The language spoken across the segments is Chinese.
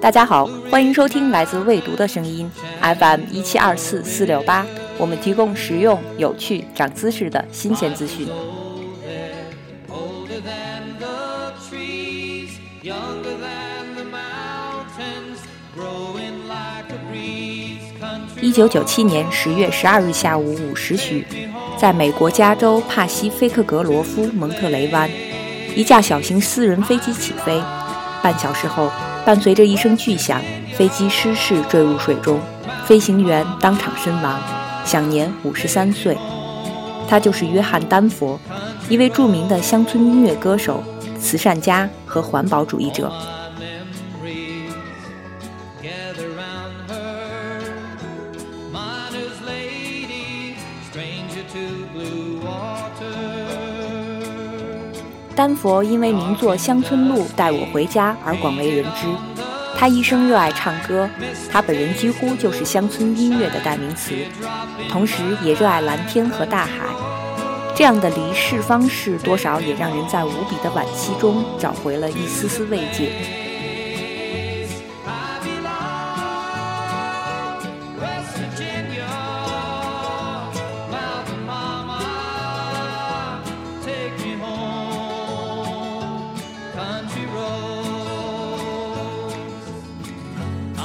大家好，欢迎收听来自未读的声音 FM 一七二四四六八，我们提供实用、有趣、长姿势的新鲜资讯。一九九七年十月十二日下午五时许，在美国加州帕西菲克格罗夫蒙特雷湾，一架小型私人飞机起飞。半小时后，伴随着一声巨响，飞机失事坠入水中，飞行员当场身亡，享年五十三岁。他就是约翰·丹佛，一位著名的乡村音乐歌手、慈善家和环保主义者。丹佛因为名作《乡村路，带我回家》而广为人知。他一生热爱唱歌，他本人几乎就是乡村音乐的代名词，同时也热爱蓝天和大海。这样的离世方式，多少也让人在无比的惋惜中找回了一丝丝慰藉。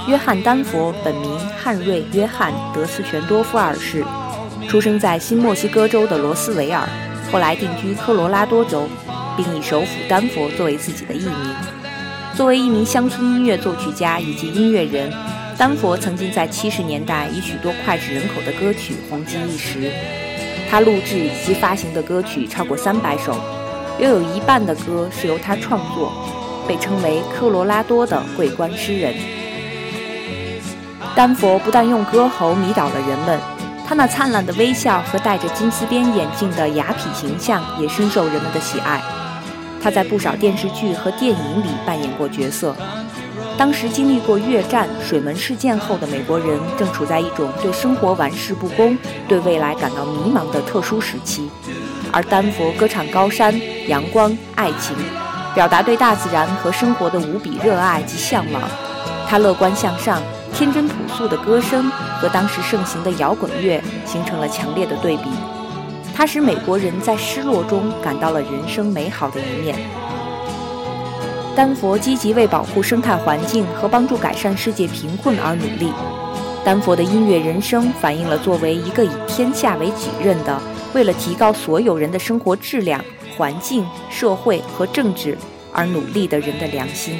约翰·丹佛本名汉瑞·约翰·德斯全多夫二世，出生在新墨西哥州的罗斯维尔，后来定居科罗拉多州，并以首府丹佛作为自己的艺名。作为一名乡村音乐作曲家以及音乐人，丹佛曾经在七十年代以许多脍炙人口的歌曲红极一时。他录制以及发行的歌曲超过三百首，约有一半的歌是由他创作，被称为科罗拉多的桂冠诗人。丹佛不但用歌喉迷倒了人们，他那灿烂的微笑和戴着金丝边眼镜的雅痞形象也深受人们的喜爱。他在不少电视剧和电影里扮演过角色。当时经历过越战、水门事件后的美国人，正处在一种对生活玩世不恭、对未来感到迷茫的特殊时期。而丹佛歌唱高山、阳光、爱情，表达对大自然和生活的无比热爱及向往。他乐观向上。天真朴素的歌声和当时盛行的摇滚乐形成了强烈的对比，它使美国人在失落中感到了人生美好的一面。丹佛积极为保护生态环境和帮助改善世界贫困而努力。丹佛的音乐人生反映了作为一个以天下为己任的、为了提高所有人的生活质量、环境、社会和政治而努力的人的良心。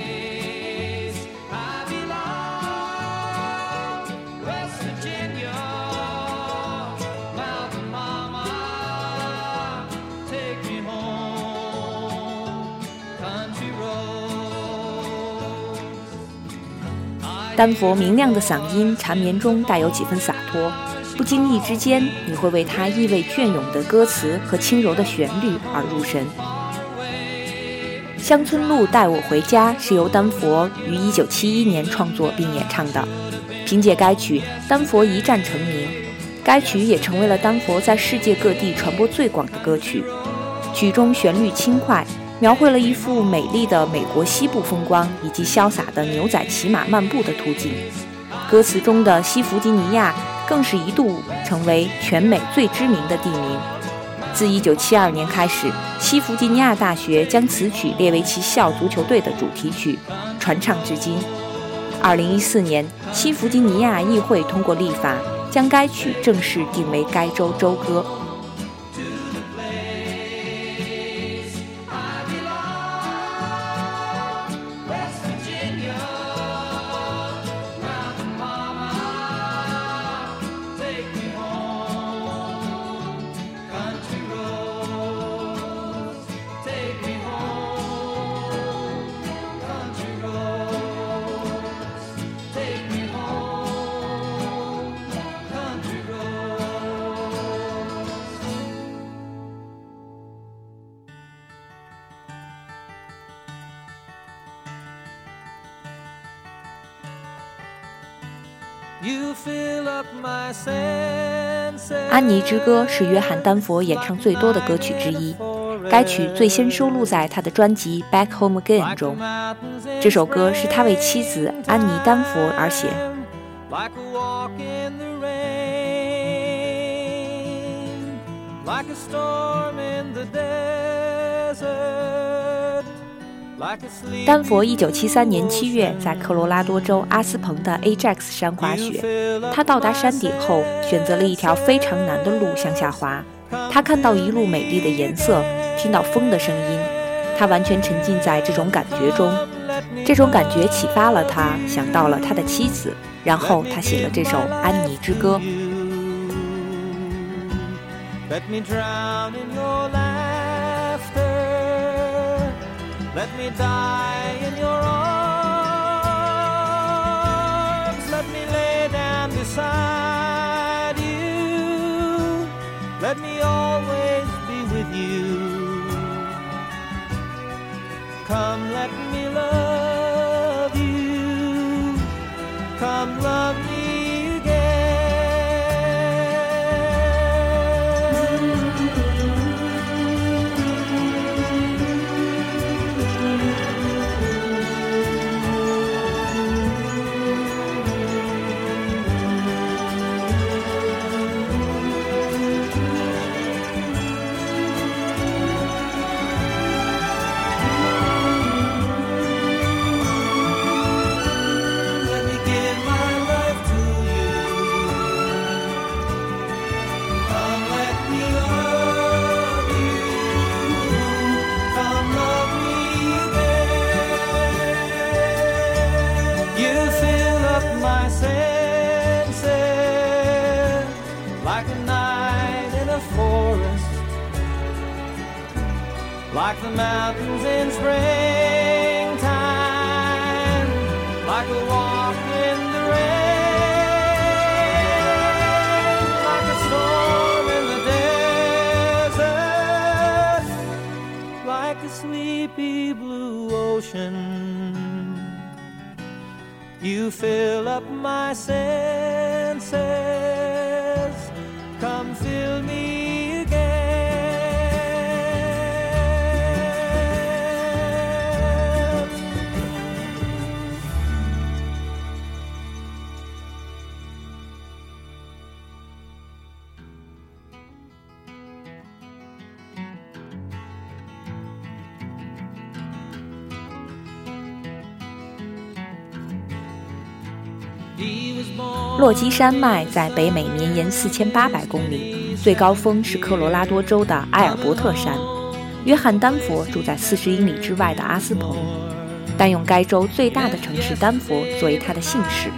丹佛明亮的嗓音，缠绵中带有几分洒脱，不经意之间，你会为他意味隽永的歌词和轻柔的旋律而入神。《乡村路，带我回家》是由丹佛于1971年创作并演唱的，凭借该曲，丹佛一战成名。该曲也成为了丹佛在世界各地传播最广的歌曲。曲中旋律轻快。描绘了一幅美丽的美国西部风光，以及潇洒的牛仔骑马漫步的图景。歌词中的西弗吉尼亚更是一度成为全美最知名的地名。自1972年开始，西弗吉尼亚大学将此曲列为其校足球队的主题曲，传唱至今。2014年，西弗吉尼亚议会通过立法，将该曲正式定为该州州歌。《安妮之歌》是约翰·丹佛演唱最多的歌曲之一，该曲最先收录在他的专辑《Back Home Again》中。这首歌是他为妻子安妮·丹佛而写。丹佛1973年7月在科罗拉多州阿斯彭的 Ajax 山滑雪。他到达山顶后，选择了一条非常难的路向下滑。他看到一路美丽的颜色，听到风的声音，他完全沉浸在这种感觉中。这种感觉启发了他，想到了他的妻子，然后他写了这首《安妮之歌》。Let me drown in your laughter. Let me die in your arms. Let me lay down beside you. Let me always be with you. Come, let me love you. Come, love me. 落基山脉在北美绵延四千八百公里，最高峰是科罗拉多州的埃尔伯特山。约翰·丹佛住在四十英里之外的阿斯彭，但用该州最大的城市丹佛作为他的姓氏。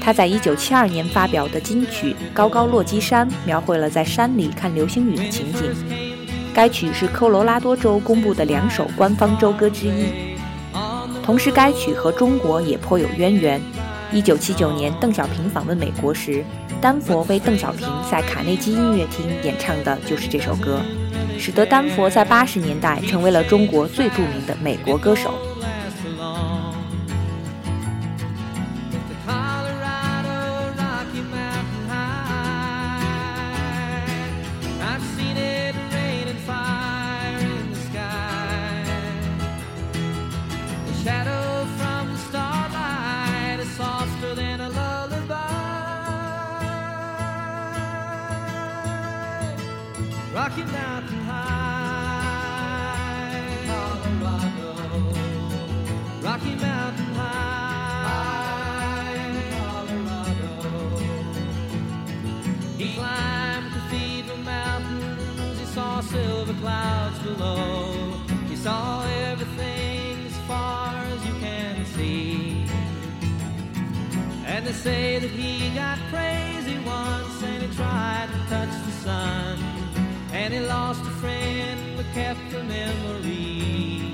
他在一九七二年发表的金曲《高高落基山》描绘了在山里看流星雨的情景。该曲是科罗拉多州公布的两首官方州歌之一。同时，该曲和中国也颇有渊源。一九七九年，邓小平访问美国时，丹佛为邓小平在卡内基音乐厅演唱的就是这首歌，使得丹佛在八十年代成为了中国最著名的美国歌手。Say that he got crazy once and he tried to touch the sun and he lost a friend but kept the memory.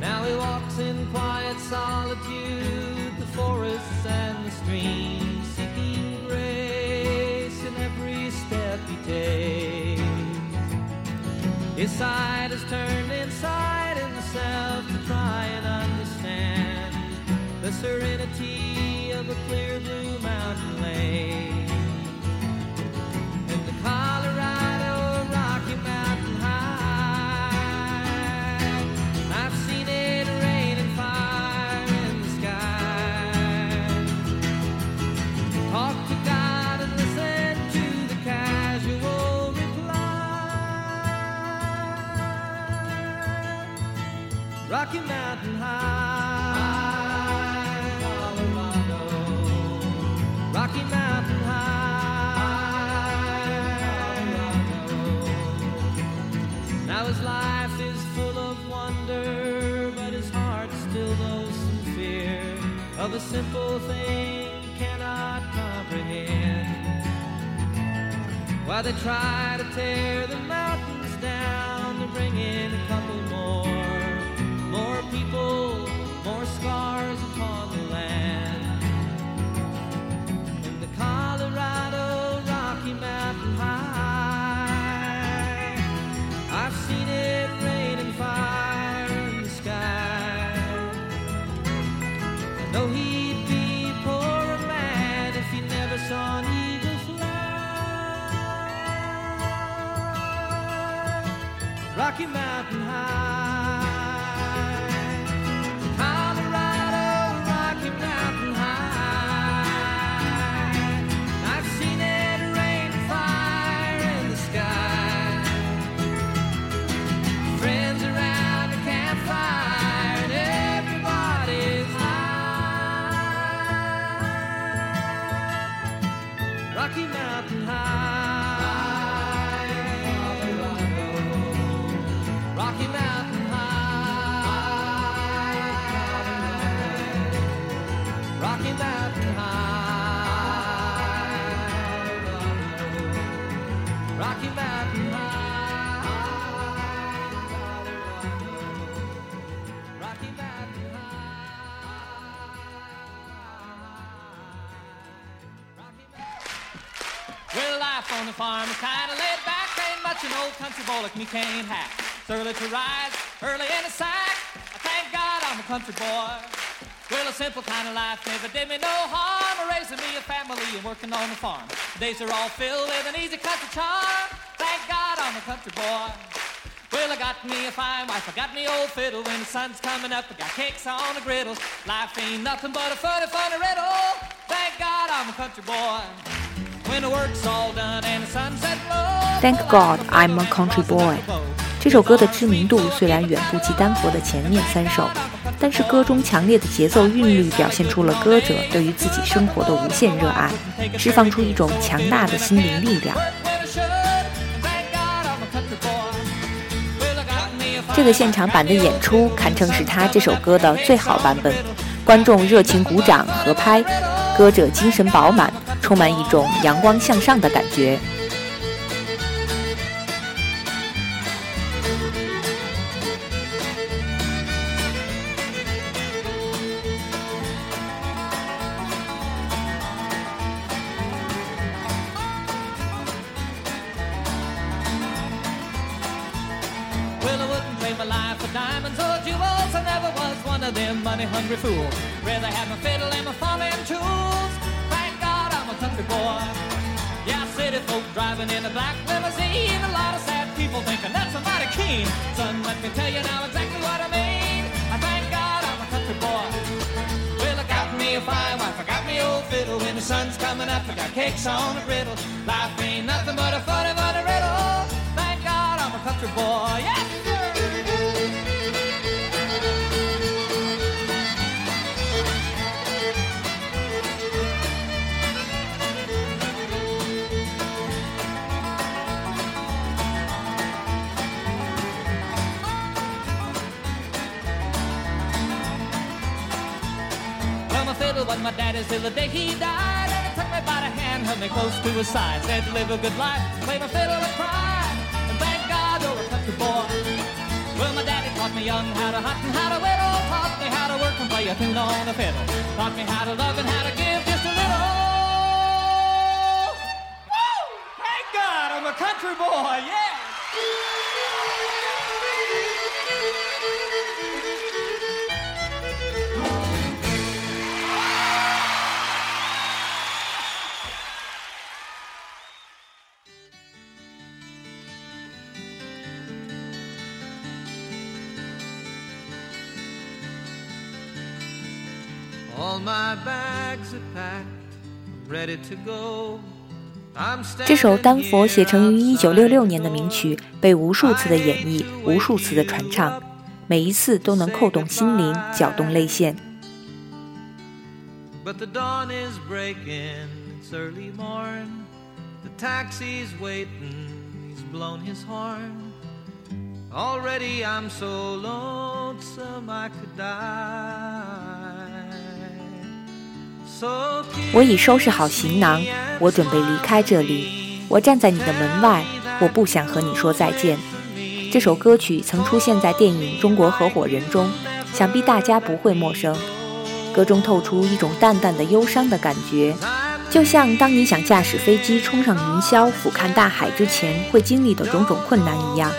Now he walks in quiet solitude, the forests and the streams, seeking grace in every step he takes. His sight has turned inside himself to try and understand the serenity beauty of a clear blue mountain lake. And the Colorado Rocky Mountain High. I've seen it rain and fire in the sky. Talk to God and listen to the casual reply. Rocky Mountain High. Of wonder, but his heart still goes in fear. Of a simple thing cannot comprehend. While they try to tear the mountains down to bring in a couple more, more people, more scars Rocky Mountain High, old country boy like me can't hack. It's early to rise, early in the sack. I thank God I'm a country boy. Well, a simple kind of life never did me no harm. Raising me a family and working on the farm. Days are all filled with an easy country charm. Thank God I'm a country boy. Well, I got me a fine wife, I got me old fiddle. When the sun's coming up, I got cakes on the griddle. Life ain't nothing but a funny, funny riddle. Thank God I'm a country boy. Thank God I'm a country boy。这首歌的知名度虽然远不及丹佛的前面三首，但是歌中强烈的节奏韵律表现出了歌者对于自己生活的无限热爱，释放出一种强大的心灵力量。这个现场版的演出堪称是他这首歌的最好版本，观众热情鼓掌合拍，歌者精神饱满，充满一种阳光向上的感觉。Well, I wouldn't trade my life for diamonds or jewels. I never was one of them money-hungry fools. Rather have my fiddle and my farming tools. Boy. Yeah, city folk driving in a black limousine. A lot of sad people thinking that's a mighty keen. Son, let me tell you now exactly what I mean. I thank God I'm a country boy. Well, I got me a fine wife, I got me old fiddle. When the sun's coming up, I got cakes on the griddle. Life ain't nothing but a funny, funny riddle. Thank God I'm a country boy. Yes, fiddle was my daddy's till the day he died. And he took me by the hand, held me close to his side. Said, live a good life, play my fiddle and cry. And thank God you're a country boy. Well, my daddy taught me young how to hunt and how to whittle. Taught me how to work and play a tune on the fiddle. Taught me how to love and how to give just a little. Woo! Thank God I'm a country boy, yeah! 这首《丹佛》写成于 here 1966年的名曲被无数次的演绎，无数次的传唱，每一次都能扣动心灵，搅动泪腺。But the dawn is breaking, it's early morn. The taxi's waiting, he's blown his horn. Already I'm so lonesome I could die. 我已收拾好行囊，我准备离开这里。我站在你的门外，我不想和你说再见。这首歌曲曾出现在电影《中国合伙人》中，想必大家不会陌生。歌中透出一种淡淡的忧伤的感觉，就像当你想驾驶飞机冲上云霄俯瞰大海之前会经历的种种困难一样。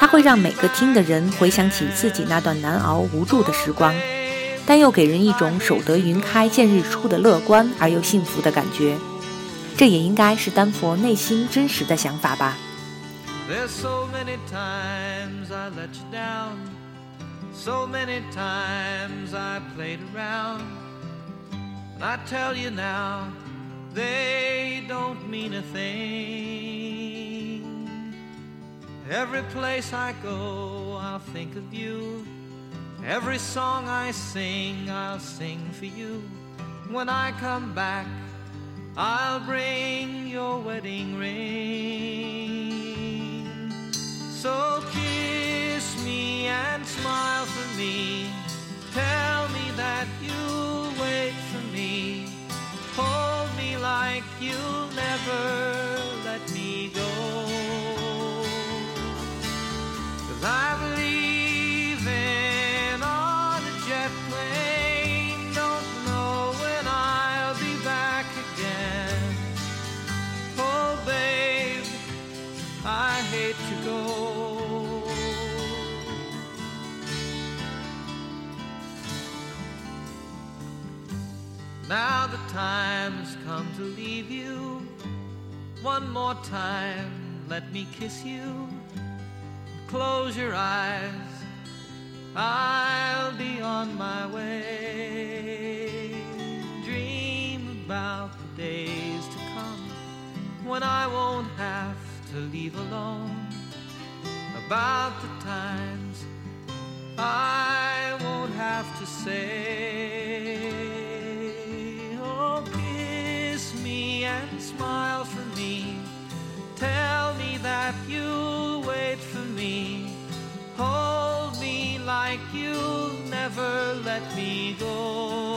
它会让每个听的人回想起自己那段难熬无助的时光，但又给人一种守得云开见日出的乐观而又幸福的感觉。这也应该是丹佛内心真实的想法吧。Every place I go, I'll think of you. Every song I sing, I'll sing for you. When I come back, I'll bring your wedding ring. So kiss me and smile for me. Tell me that you'll wait for me. Hold me like you'll never let me go. Cause I'm leaving Hate to go. Now the time has come to leave you. One more time, let me kiss you. Close your eyes, I'll be on my way. Dream about the days to come when I won't have to leave alone. About the times I won't have to say, Oh, kiss me and smile for me. Tell me that you'll wait for me. Hold me like you'll never let me go.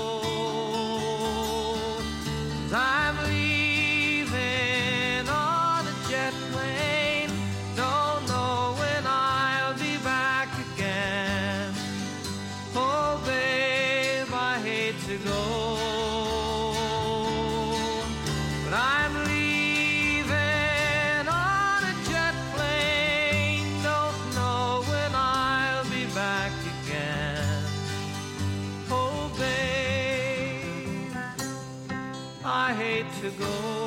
Go.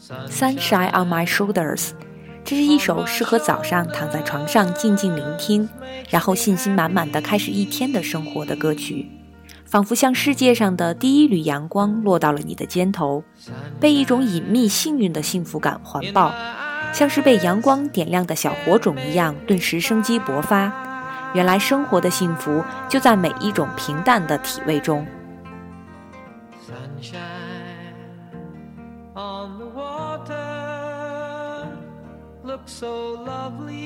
Sunshine on my shoulders，这是一首适合早上躺在床上静静聆听，然后信心满满的开始一天的生活的歌曲，仿佛像世界上的第一缕阳光落到了你的肩头，被一种隐秘幸运的幸福感环抱，像是被阳光点亮的小火种一样，顿时生机勃发。原来生活的幸福就在每一种平淡的体味中。So lovely.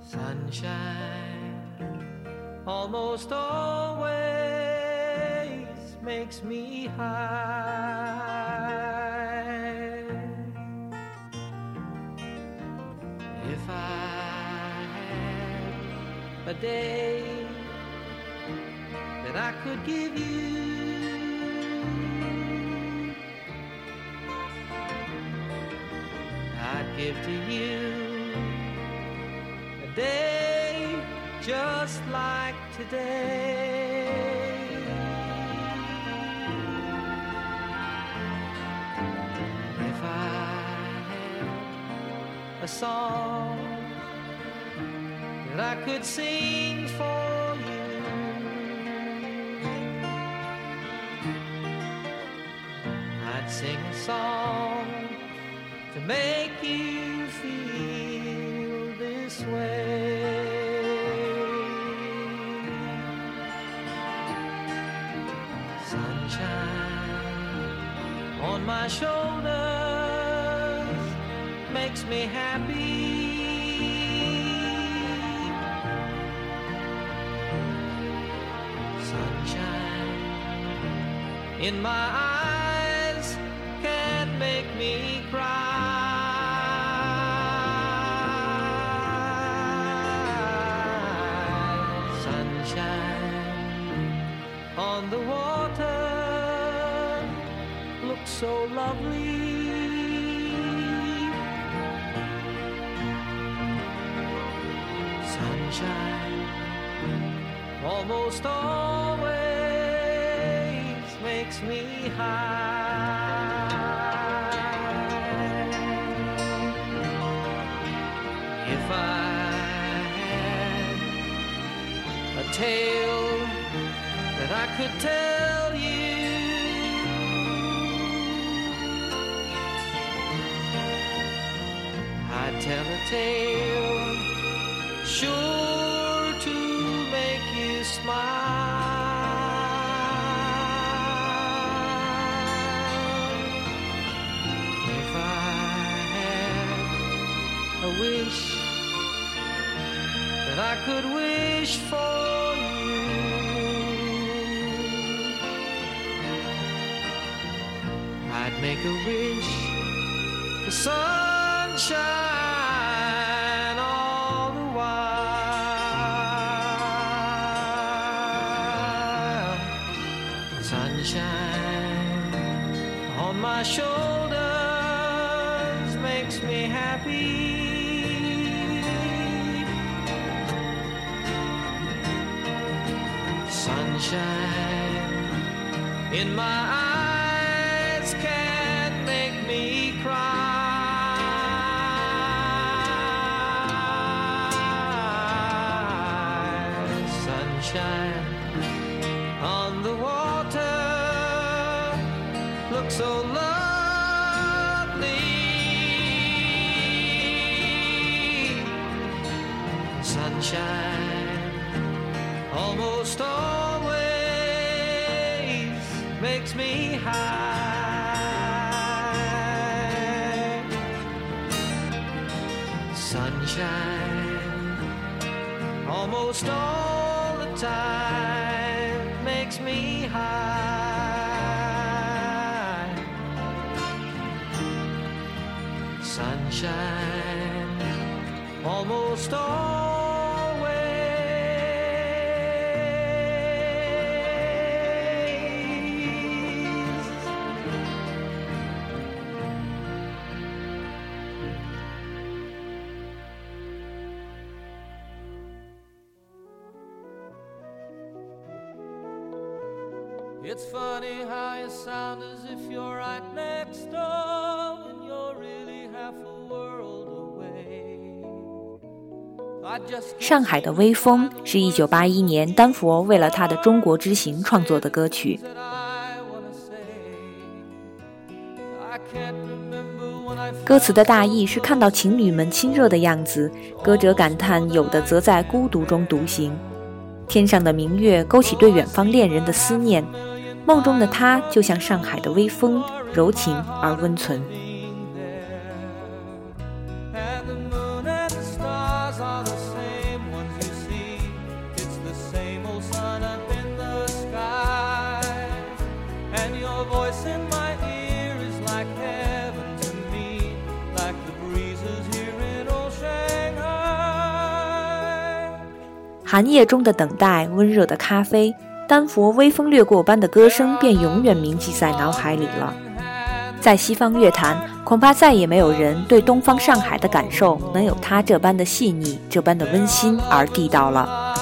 Sunshine almost always makes me high. If I had a day that I could give you. give to you a day just like today. If I had a song that I could sing for you, I'd sing a song make you feel this way. Sunshine on my shoulders makes me happy. Sunshine in my eyes can make me so lovely. Sunshine almost always makes me high. If I had a tale that I could tell tell a tale sure to make you smile. If I had a wish that I could wish for you, I'd make a wish for sunshine shoulders makes me happy. Sunshine in my eyes can't make me cry. Sunshine on the water looks so makes me high. Sunshine almost all the time makes me high. Sunshine almost always. It's funny how you sound as if you're right next door when you're really half a world away. I just 上海的微风是一九八一年丹佛为了他的中国之行创作的歌曲。歌词的大意是看到情侣们亲热的样子，歌者感叹有的则在孤独中独行。天上的明月勾起对远方恋人的思念，梦中的他就像上海的微风，柔情而温存。寒夜中的等待，温热的咖啡，丹佛微风掠过般的歌声便永远铭记在脑海里了。在西方乐坛，恐怕再也没有人对东方上海的感受能有他这般的细腻、这般的温馨而地道了。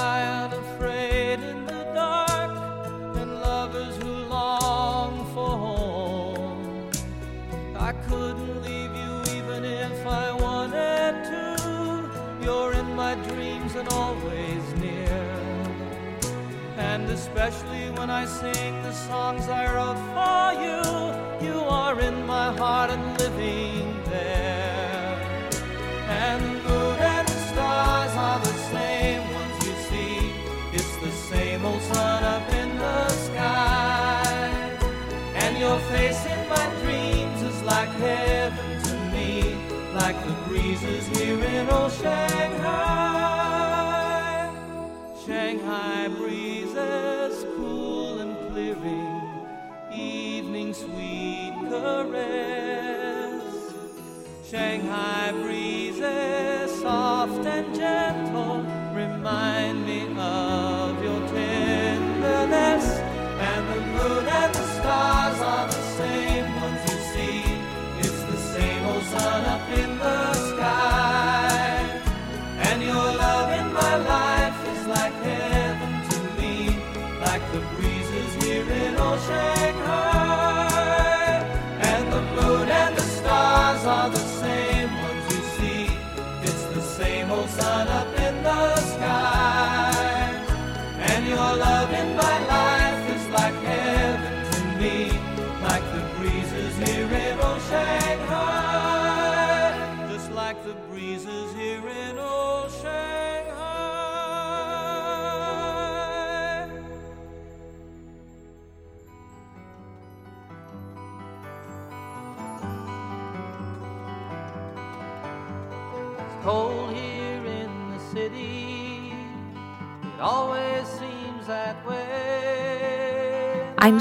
I sing the songs I wrote for you, you are in my heart and living there. And the moon and the stars are the same ones you see. It's the same old sun up in the sky. And your face in my dreams is like heaven to me, like the breezes here in old Shanghai. Shanghai breezes sweet caress. Shanghai breezes soft and gentle remind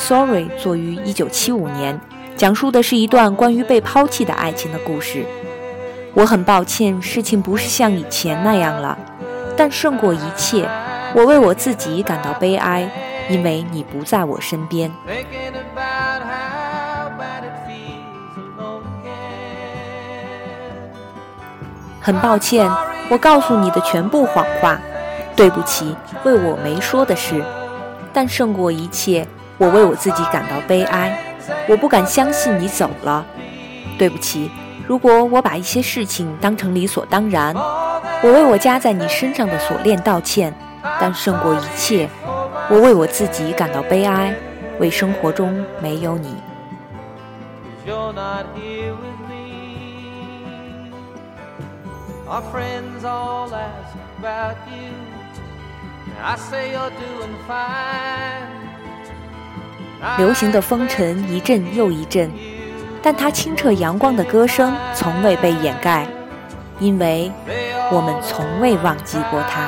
Sorry 作于1975年，讲述的是一段关于被抛弃的爱情的故事。我很抱歉，事情不是像以前那样了，但胜过一切，我为我自己感到悲哀，因为你不在我身边。很抱歉，我告诉你的全部谎话，对不起，为我没说的事。但胜过一切，我为我自己感到悲哀，我不敢相信你走了。对不起，如果我把一些事情当成理所当然，我为我加在你身上的锁链道歉。但胜过一切，我为我自己感到悲哀，为生活中没有你。You're not here with me. Our friends all ask about you. I say you're doing fine. 流行的风尘一阵又一阵，但它清澈阳光的歌声从未被掩盖，因为我们从未忘记过它。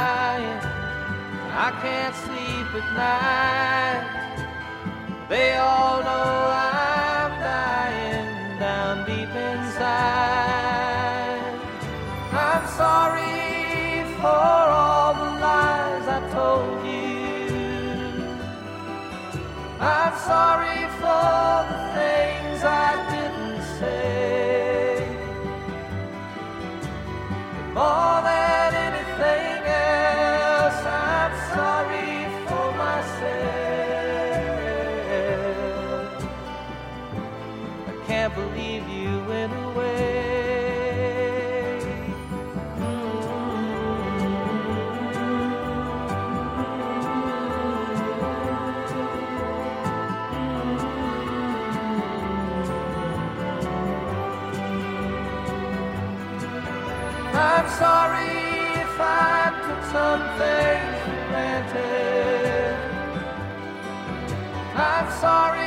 I can't sleep at night. They all know I'm sorry for the things I didn't say. More some things for granted. I'm sorry